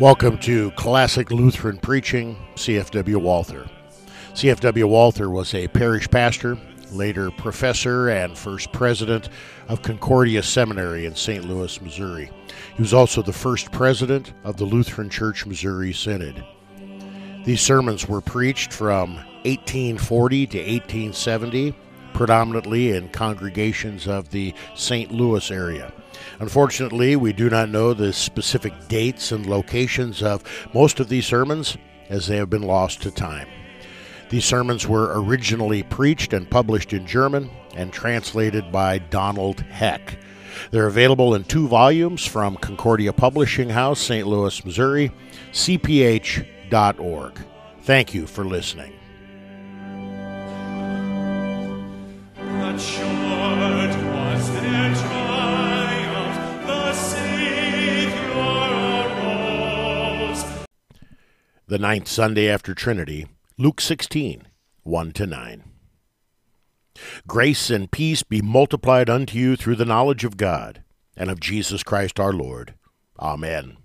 Welcome to Classic Lutheran Preaching, CFW Walther. CFW Walther was a parish pastor, later professor, and first president of Concordia Seminary in St. Louis, Missouri. He was also the first president of the Lutheran Church Missouri Synod. These sermons were preached from 1840 to 1870, predominantly in congregations of the St. Louis area. Unfortunately, we do not know the specific dates and locations of most of these sermons as they have been lost to time. These sermons were originally preached and published in German and translated by Donald Heck. They're available in two volumes from Concordia Publishing House, St. Louis, Missouri, cph.org. Thank you for listening. The ninth Sunday after Trinity, Luke 16, 1 to 9. Grace and peace be multiplied unto you through the knowledge of God and of Jesus Christ our Lord. Amen.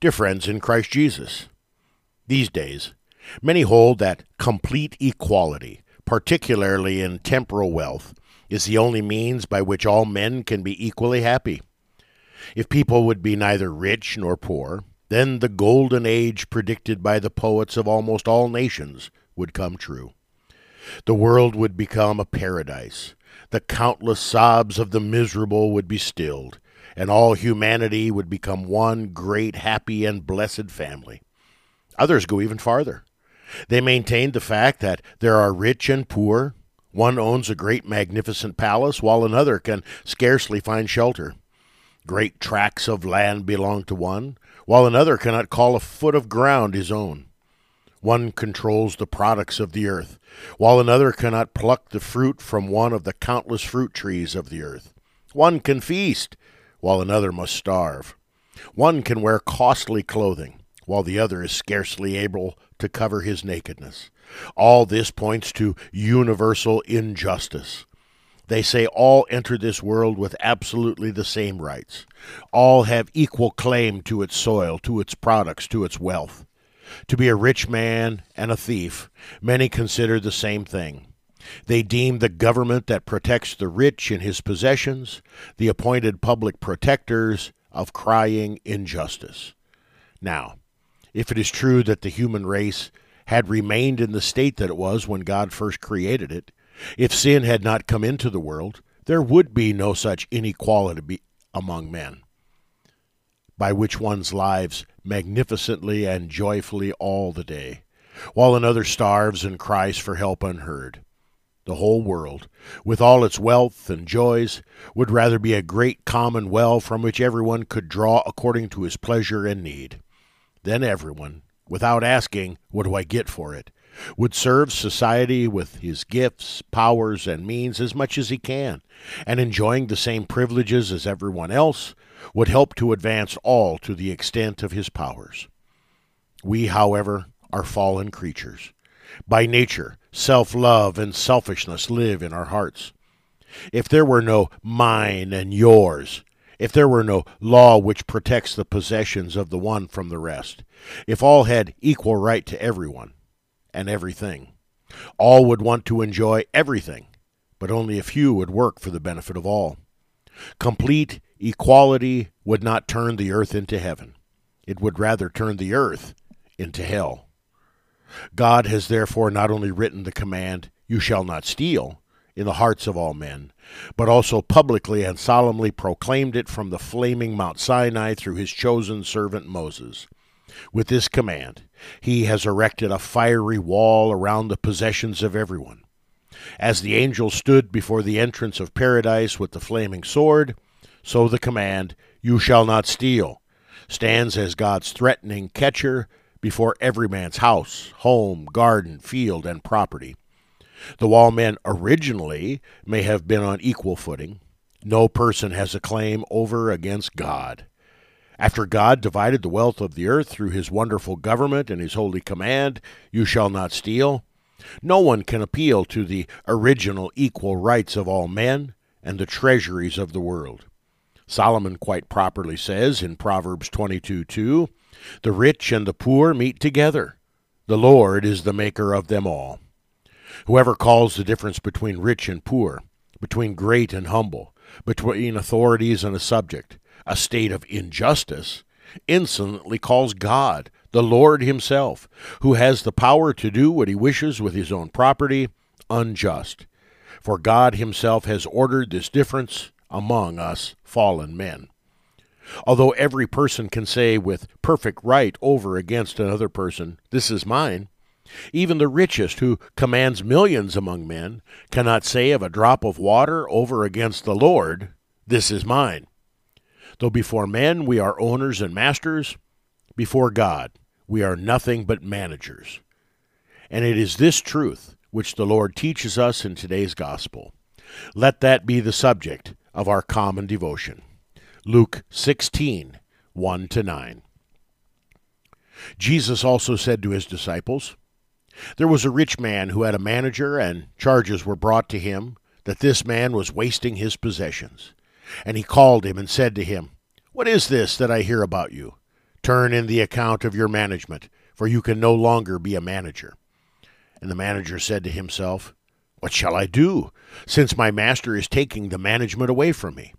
Dear friends in Christ Jesus, these days, many hold that complete equality, particularly in temporal wealth, is the only means by which all men can be equally happy. If people would be neither rich nor poor, then the golden age predicted by the poets of almost all nations would come true. The world would become a paradise. The countless sobs of the miserable would be stilled, and all humanity would become one great, happy, and blessed family. Others go even farther. They maintain the fact that there are rich and poor. One owns a great, magnificent palace, while another can scarcely find shelter. Great tracts of land belong to one, while another cannot call a foot of ground his own. One controls the products of the earth, while another cannot pluck the fruit from one of the countless fruit trees of the earth. One can feast, while another must starve. One can wear costly clothing, while the other is scarcely able to cover his nakedness. All this points to universal injustice. They say all enter this world with absolutely the same rights. All have equal claim to its soil, to its products, to its wealth. To be a rich man and a thief, many consider the same thing. They deem the government that protects the rich in his possessions, the appointed public protectors of crying injustice. Now, if it is true that the human race had remained in the state that it was when God first created it, if sin had not come into the world, there would be no such inequality among men, by which one's lives magnificently and joyfully all the day, while another starves and cries for help unheard. The whole world, with all its wealth and joys, would rather be a great common well from which everyone could draw according to his pleasure and need. Then everyone, without asking, What do I get for it? Would serve society with his gifts, powers, and means as much as he can, and enjoying the same privileges as everyone else, would help to advance all to the extent of his powers. We, however, are fallen creatures. By nature, self love and selfishness live in our hearts. If there were no mine and yours, if there were no law which protects the possessions of the one from the rest, if all had equal right to everyone, and everything. All would want to enjoy everything, but only a few would work for the benefit of all. Complete equality would not turn the earth into heaven. It would rather turn the earth into hell. God has therefore not only written the command, You shall not steal, in the hearts of all men, but also publicly and solemnly proclaimed it from the flaming Mount Sinai through his chosen servant Moses. With this command, he has erected a fiery wall around the possessions of everyone. As the angel stood before the entrance of paradise with the flaming sword, so the command, You shall not steal, stands as God's threatening catcher before every man's house, home, garden, field, and property. The wall men originally may have been on equal footing. No person has a claim over against God. After God divided the wealth of the earth through his wonderful government and his holy command, You shall not steal, no one can appeal to the original equal rights of all men and the treasuries of the world. Solomon quite properly says in Proverbs 22 2, The rich and the poor meet together. The Lord is the maker of them all. Whoever calls the difference between rich and poor, between great and humble, between authorities and a subject, a state of injustice, insolently calls God, the Lord Himself, who has the power to do what He wishes with His own property, unjust. For God Himself has ordered this difference among us fallen men. Although every person can say with perfect right over against another person, This is mine, even the richest, who commands millions among men, cannot say of a drop of water over against the Lord, This is mine. Though before men we are owners and masters, before God we are nothing but managers. And it is this truth which the Lord teaches us in today's gospel. Let that be the subject of our common devotion. Luke 16, 1 to 9. Jesus also said to his disciples, There was a rich man who had a manager, and charges were brought to him that this man was wasting his possessions. And he called him and said to him, What is this that I hear about you? Turn in the account of your management, for you can no longer be a manager. And the manager said to himself, What shall I do, since my master is taking the management away from me?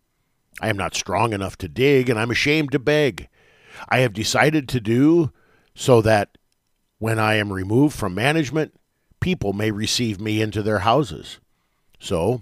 I am not strong enough to dig, and I'm ashamed to beg. I have decided to do so that when I am removed from management, people may receive me into their houses. So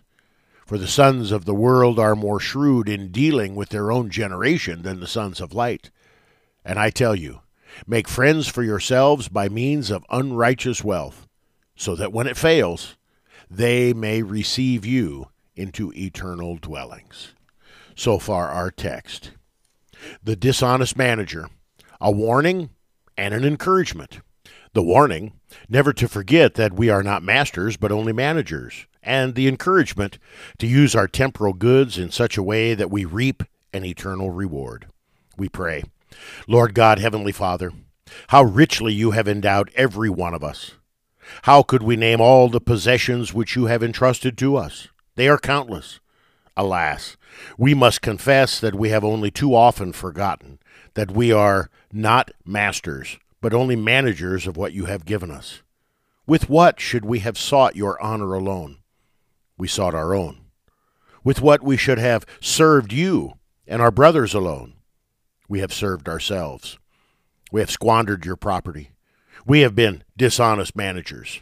For the sons of the world are more shrewd in dealing with their own generation than the sons of light. And I tell you, make friends for yourselves by means of unrighteous wealth, so that when it fails, they may receive you into eternal dwellings. So far, our text. The dishonest manager, a warning and an encouragement. The warning, never to forget that we are not masters, but only managers and the encouragement to use our temporal goods in such a way that we reap an eternal reward. We pray. Lord God, Heavenly Father, how richly you have endowed every one of us. How could we name all the possessions which you have entrusted to us? They are countless. Alas, we must confess that we have only too often forgotten that we are not masters, but only managers of what you have given us. With what should we have sought your honor alone? We sought our own. With what we should have served you and our brothers alone, we have served ourselves. We have squandered your property. We have been dishonest managers.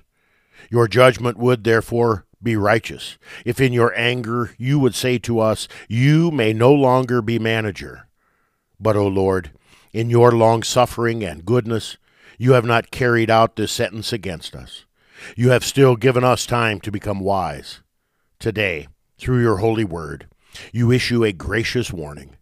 Your judgment would, therefore, be righteous, if in your anger you would say to us, You may no longer be manager. But, O Lord, in your long suffering and goodness, you have not carried out this sentence against us. You have still given us time to become wise. Today, through your holy word, you issue a gracious warning.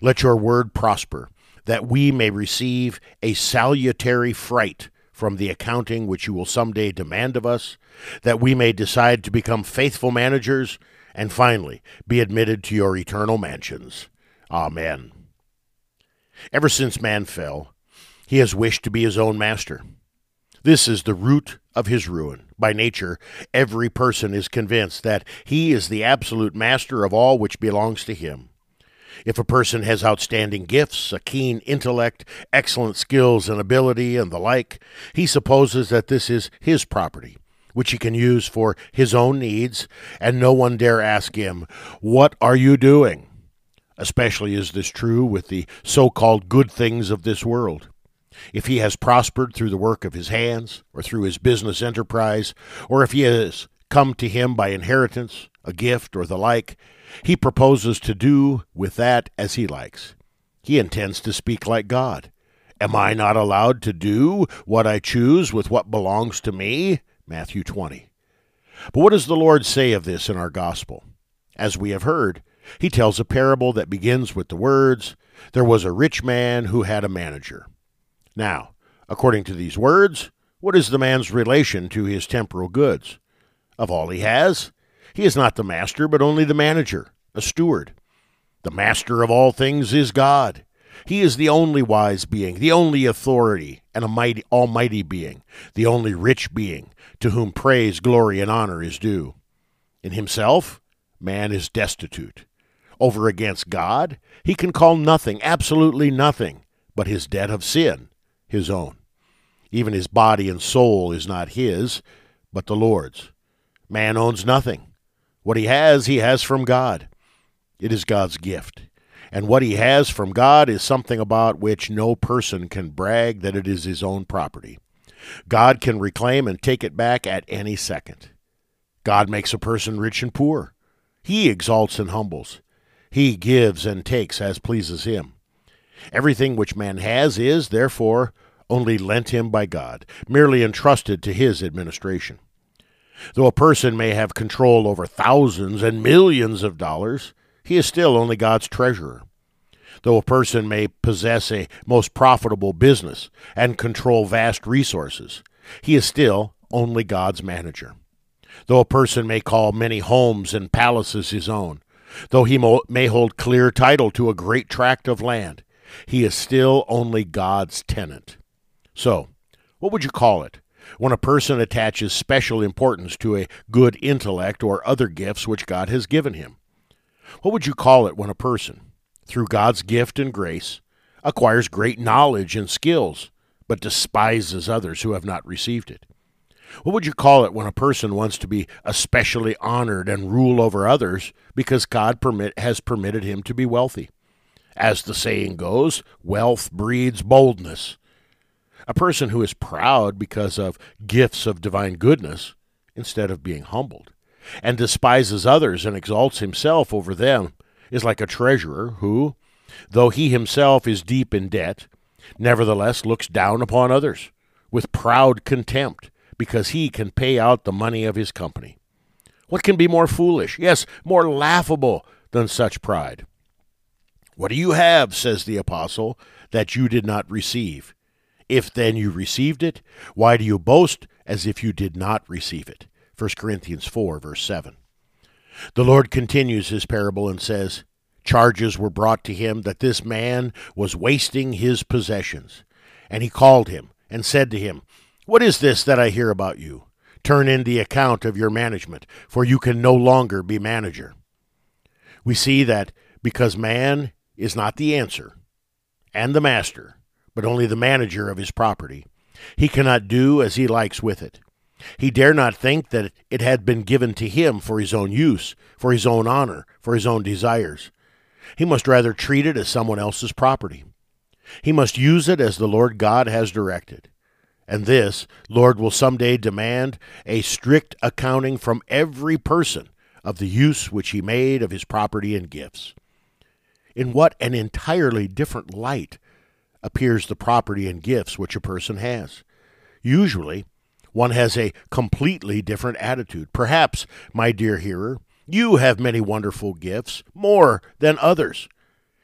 Let your word prosper, that we may receive a salutary fright from the accounting which you will someday demand of us, that we may decide to become faithful managers, and finally be admitted to your eternal mansions. Amen. Ever since man fell, he has wished to be his own master. This is the root of his ruin. By nature, every person is convinced that he is the absolute master of all which belongs to him. If a person has outstanding gifts, a keen intellect, excellent skills and ability, and the like, he supposes that this is his property, which he can use for his own needs, and no one dare ask him, What are you doing? Especially is this true with the so called good things of this world. If he has prospered through the work of his hands, or through his business enterprise, or if he has come to him by inheritance, a gift, or the like, he proposes to do with that as he likes. He intends to speak like God. Am I not allowed to do what I choose with what belongs to me? Matthew 20. But what does the Lord say of this in our gospel? As we have heard, He tells a parable that begins with the words, There was a rich man who had a manager. Now, according to these words, what is the man's relation to his temporal goods? Of all he has, he is not the master, but only the manager, a steward. The master of all things is God. He is the only wise being, the only authority, and a mighty, almighty being, the only rich being, to whom praise, glory, and honor is due. In himself, man is destitute. Over against God, he can call nothing, absolutely nothing, but his debt of sin, his own. Even his body and soul is not his, but the Lord's. Man owns nothing. What he has, he has from God. It is God's gift. And what he has from God is something about which no person can brag that it is his own property. God can reclaim and take it back at any second. God makes a person rich and poor. He exalts and humbles. He gives and takes as pleases him. Everything which man has is, therefore, only lent him by God, merely entrusted to his administration. Though a person may have control over thousands and millions of dollars, he is still only God's treasurer. Though a person may possess a most profitable business and control vast resources, he is still only God's manager. Though a person may call many homes and palaces his own, though he may hold clear title to a great tract of land, he is still only God's tenant. So, what would you call it when a person attaches special importance to a good intellect or other gifts which God has given him? What would you call it when a person, through God's gift and grace, acquires great knowledge and skills, but despises others who have not received it? What would you call it when a person wants to be especially honored and rule over others because God permit, has permitted him to be wealthy? As the saying goes, wealth breeds boldness. A person who is proud because of gifts of divine goodness, instead of being humbled, and despises others and exalts himself over them, is like a treasurer who, though he himself is deep in debt, nevertheless looks down upon others with proud contempt because he can pay out the money of his company. What can be more foolish, yes, more laughable than such pride? What do you have, says the apostle, that you did not receive? If then you received it, why do you boast as if you did not receive it? 1 Corinthians 4, verse 7. The Lord continues his parable and says, Charges were brought to him that this man was wasting his possessions. And he called him and said to him, What is this that I hear about you? Turn in the account of your management, for you can no longer be manager. We see that because man is not the answer and the master, but only the manager of his property, he cannot do as he likes with it. He dare not think that it had been given to him for his own use, for his own honor, for his own desires. He must rather treat it as someone else's property. He must use it as the Lord God has directed. And this, Lord will some day demand a strict accounting from every person of the use which he made of his property and gifts. In what an entirely different light appears the property and gifts which a person has. Usually, one has a completely different attitude. Perhaps, my dear hearer, you have many wonderful gifts, more than others.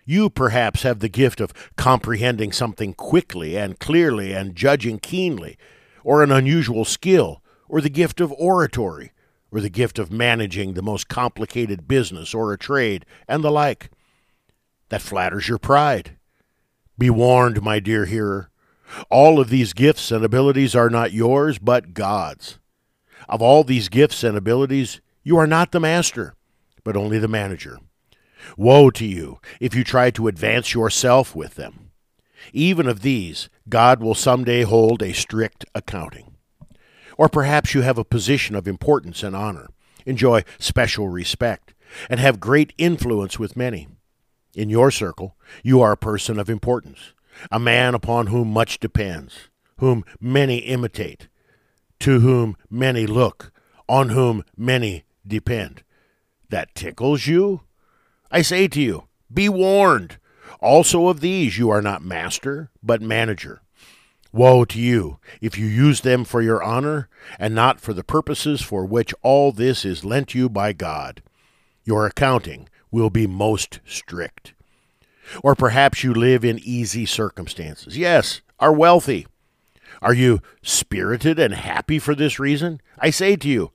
You perhaps have the gift of comprehending something quickly and clearly and judging keenly, or an unusual skill, or the gift of oratory, or the gift of managing the most complicated business or a trade, and the like. That flatters your pride. Be warned, my dear hearer. All of these gifts and abilities are not yours, but God's. Of all these gifts and abilities, you are not the master, but only the manager. Woe to you if you try to advance yourself with them. Even of these, God will some day hold a strict accounting. Or perhaps you have a position of importance and honor, enjoy special respect, and have great influence with many. In your circle, you are a person of importance a man upon whom much depends, whom many imitate, to whom many look, on whom many depend. That tickles you? I say to you, be warned. Also of these you are not master, but manager. Woe to you if you use them for your honor, and not for the purposes for which all this is lent you by God. Your accounting will be most strict. Or perhaps you live in easy circumstances. Yes, are wealthy. Are you spirited and happy for this reason? I say to you,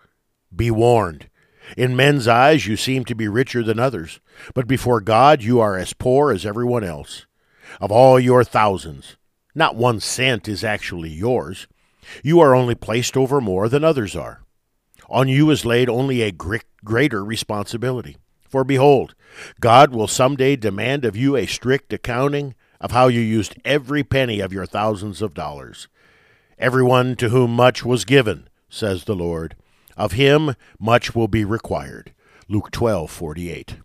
be warned. In men's eyes, you seem to be richer than others, but before God, you are as poor as everyone else. Of all your thousands, not one cent is actually yours. You are only placed over more than others are. On you is laid only a greater responsibility. For behold, God will some day demand of you a strict accounting of how you used every penny of your thousands of dollars. Everyone to whom much was given, says the Lord, of him much will be required. Luke 12:48.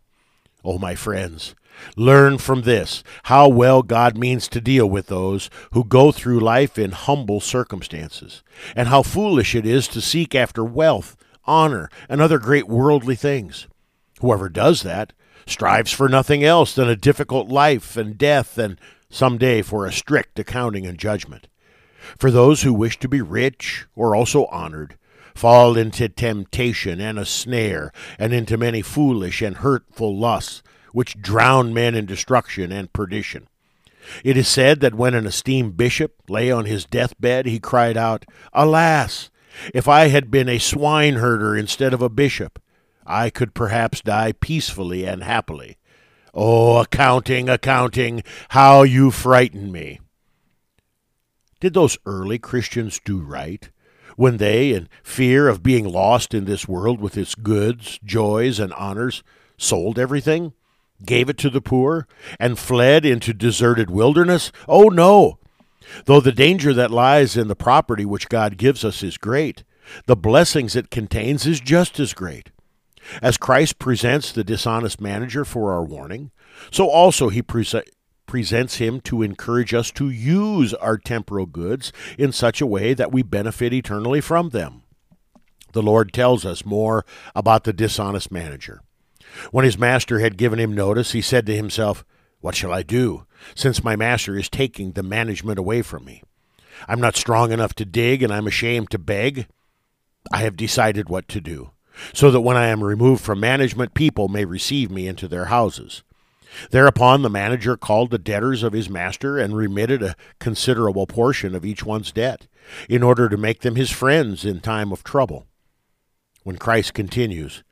Oh my friends, learn from this how well God means to deal with those who go through life in humble circumstances, and how foolish it is to seek after wealth, honor, and other great worldly things. Whoever does that strives for nothing else than a difficult life and death, and some day for a strict accounting and judgment. For those who wish to be rich or also honored fall into temptation and a snare, and into many foolish and hurtful lusts, which drown men in destruction and perdition. It is said that when an esteemed bishop lay on his deathbed, he cried out, Alas! If I had been a swineherder instead of a bishop, I could perhaps die peacefully and happily. Oh, accounting, accounting, how you frighten me. Did those early Christians do right when they, in fear of being lost in this world with its goods, joys, and honors, sold everything, gave it to the poor, and fled into deserted wilderness? Oh, no! Though the danger that lies in the property which God gives us is great, the blessings it contains is just as great. As Christ presents the dishonest manager for our warning, so also he pre- presents him to encourage us to use our temporal goods in such a way that we benefit eternally from them. The Lord tells us more about the dishonest manager. When his master had given him notice, he said to himself, What shall I do, since my master is taking the management away from me? I'm not strong enough to dig, and I'm ashamed to beg. I have decided what to do so that when I am removed from management, people may receive me into their houses. Thereupon the manager called the debtors of his master and remitted a considerable portion of each one's debt, in order to make them his friends in time of trouble. When Christ continues,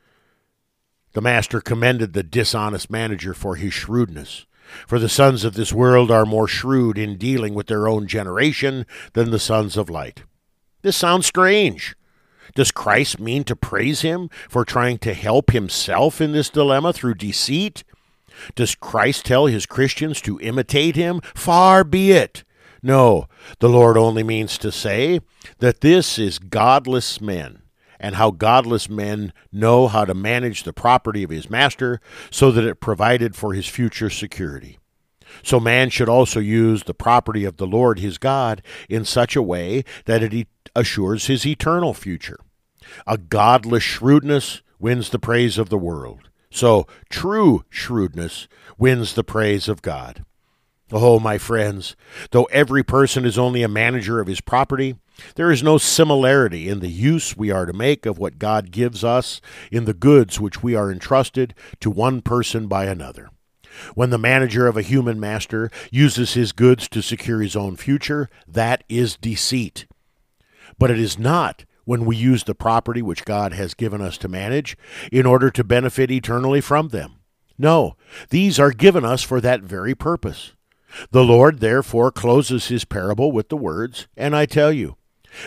the master commended the dishonest manager for his shrewdness. For the sons of this world are more shrewd in dealing with their own generation than the sons of light. This sounds strange. Does Christ mean to praise him for trying to help himself in this dilemma through deceit? Does Christ tell his Christians to imitate him? Far be it. No, the Lord only means to say that this is godless men, and how godless men know how to manage the property of his master so that it provided for his future security. So man should also use the property of the Lord his God in such a way that it assures his eternal future. A godless shrewdness wins the praise of the world. So true shrewdness wins the praise of God. Oh, my friends, though every person is only a manager of his property, there is no similarity in the use we are to make of what God gives us in the goods which we are entrusted to one person by another. When the manager of a human master uses his goods to secure his own future, that is deceit. But it is not when we use the property which God has given us to manage in order to benefit eternally from them. No, these are given us for that very purpose. The Lord therefore closes his parable with the words, And I tell you,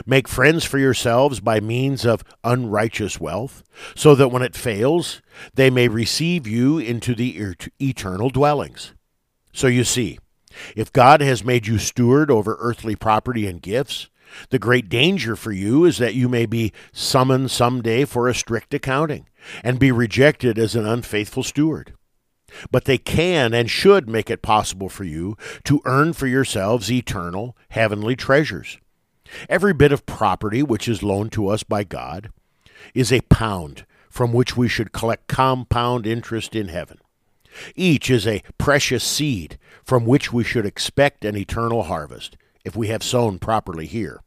make friends for yourselves by means of unrighteous wealth, so that when it fails, they may receive you into the eternal dwellings. So you see, if God has made you steward over earthly property and gifts, the great danger for you is that you may be summoned some day for a strict accounting and be rejected as an unfaithful steward. But they can and should make it possible for you to earn for yourselves eternal, heavenly treasures. Every bit of property which is loaned to us by God is a pound from which we should collect compound interest in heaven. Each is a precious seed from which we should expect an eternal harvest if we have sown properly here.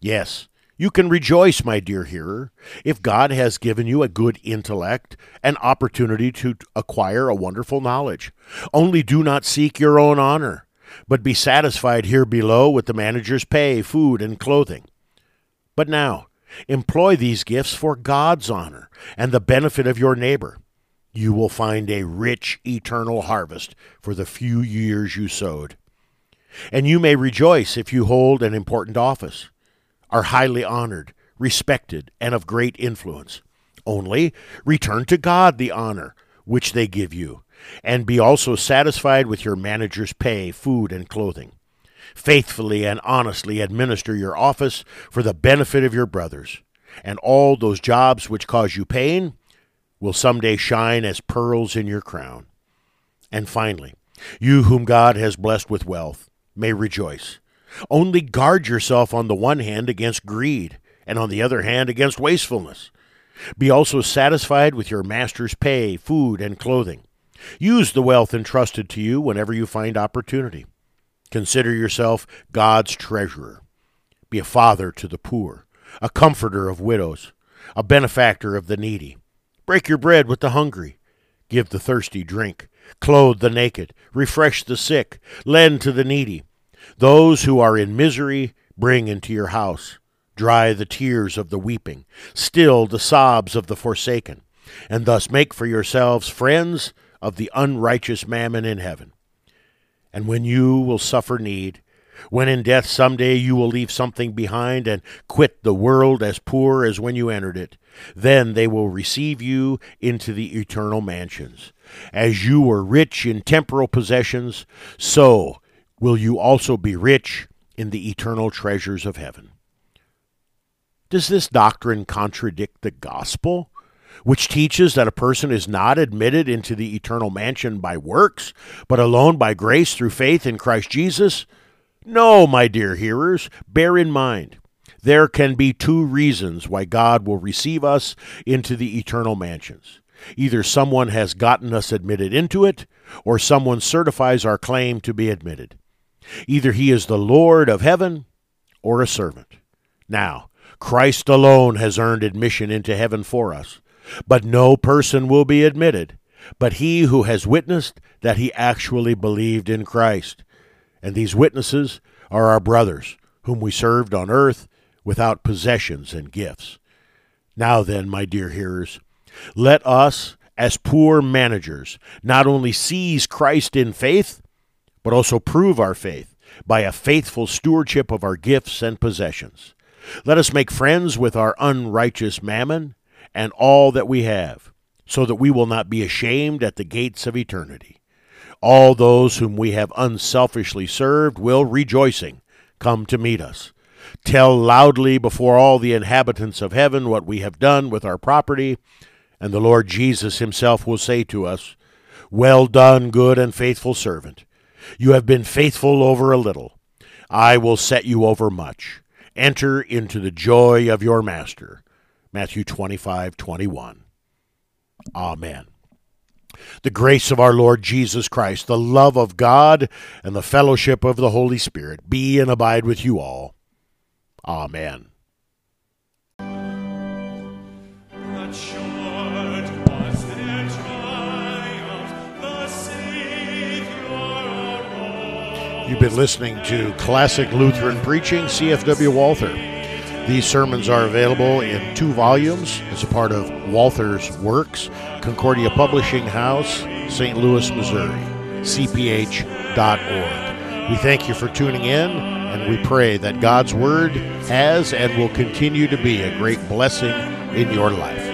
Yes, You can rejoice, my dear hearer, if God has given you a good intellect, an opportunity to acquire a wonderful knowledge. Only do not seek your own honor, but be satisfied here below with the manager's pay, food, and clothing. But now, employ these gifts for God's honor and the benefit of your neighbor. You will find a rich eternal harvest for the few years you sowed. And you may rejoice if you hold an important office are highly honored, respected, and of great influence. Only return to God the honor which they give you, and be also satisfied with your manager's pay, food, and clothing. Faithfully and honestly administer your office for the benefit of your brothers, and all those jobs which cause you pain will someday shine as pearls in your crown. And finally, you whom God has blessed with wealth may rejoice only guard yourself on the one hand against greed, and on the other hand against wastefulness. Be also satisfied with your master's pay, food, and clothing. Use the wealth entrusted to you whenever you find opportunity. Consider yourself God's treasurer. Be a father to the poor, a comforter of widows, a benefactor of the needy. Break your bread with the hungry. Give the thirsty drink. Clothe the naked. Refresh the sick. Lend to the needy. Those who are in misery, bring into your house. Dry the tears of the weeping, still the sobs of the forsaken, and thus make for yourselves friends of the unrighteous mammon in heaven. And when you will suffer need, when in death some day you will leave something behind and quit the world as poor as when you entered it, then they will receive you into the eternal mansions. As you were rich in temporal possessions, so will you also be rich in the eternal treasures of heaven. Does this doctrine contradict the gospel, which teaches that a person is not admitted into the eternal mansion by works, but alone by grace through faith in Christ Jesus? No, my dear hearers, bear in mind. There can be two reasons why God will receive us into the eternal mansions. Either someone has gotten us admitted into it, or someone certifies our claim to be admitted. Either he is the Lord of heaven or a servant. Now, Christ alone has earned admission into heaven for us, but no person will be admitted but he who has witnessed that he actually believed in Christ. And these witnesses are our brothers, whom we served on earth without possessions and gifts. Now then, my dear hearers, let us, as poor managers, not only seize Christ in faith, but also prove our faith by a faithful stewardship of our gifts and possessions. Let us make friends with our unrighteous mammon and all that we have, so that we will not be ashamed at the gates of eternity. All those whom we have unselfishly served will, rejoicing, come to meet us. Tell loudly before all the inhabitants of heaven what we have done with our property, and the Lord Jesus himself will say to us, Well done, good and faithful servant. You have been faithful over a little. I will set you over much. Enter into the joy of your master. Matthew 25, 21. Amen. The grace of our Lord Jesus Christ, the love of God, and the fellowship of the Holy Spirit be and abide with you all. Amen. You've been listening to Classic Lutheran Preaching, CFW Walther. These sermons are available in two volumes as a part of Walther's Works, Concordia Publishing House, St. Louis, Missouri, cph.org. We thank you for tuning in, and we pray that God's Word has and will continue to be a great blessing in your life.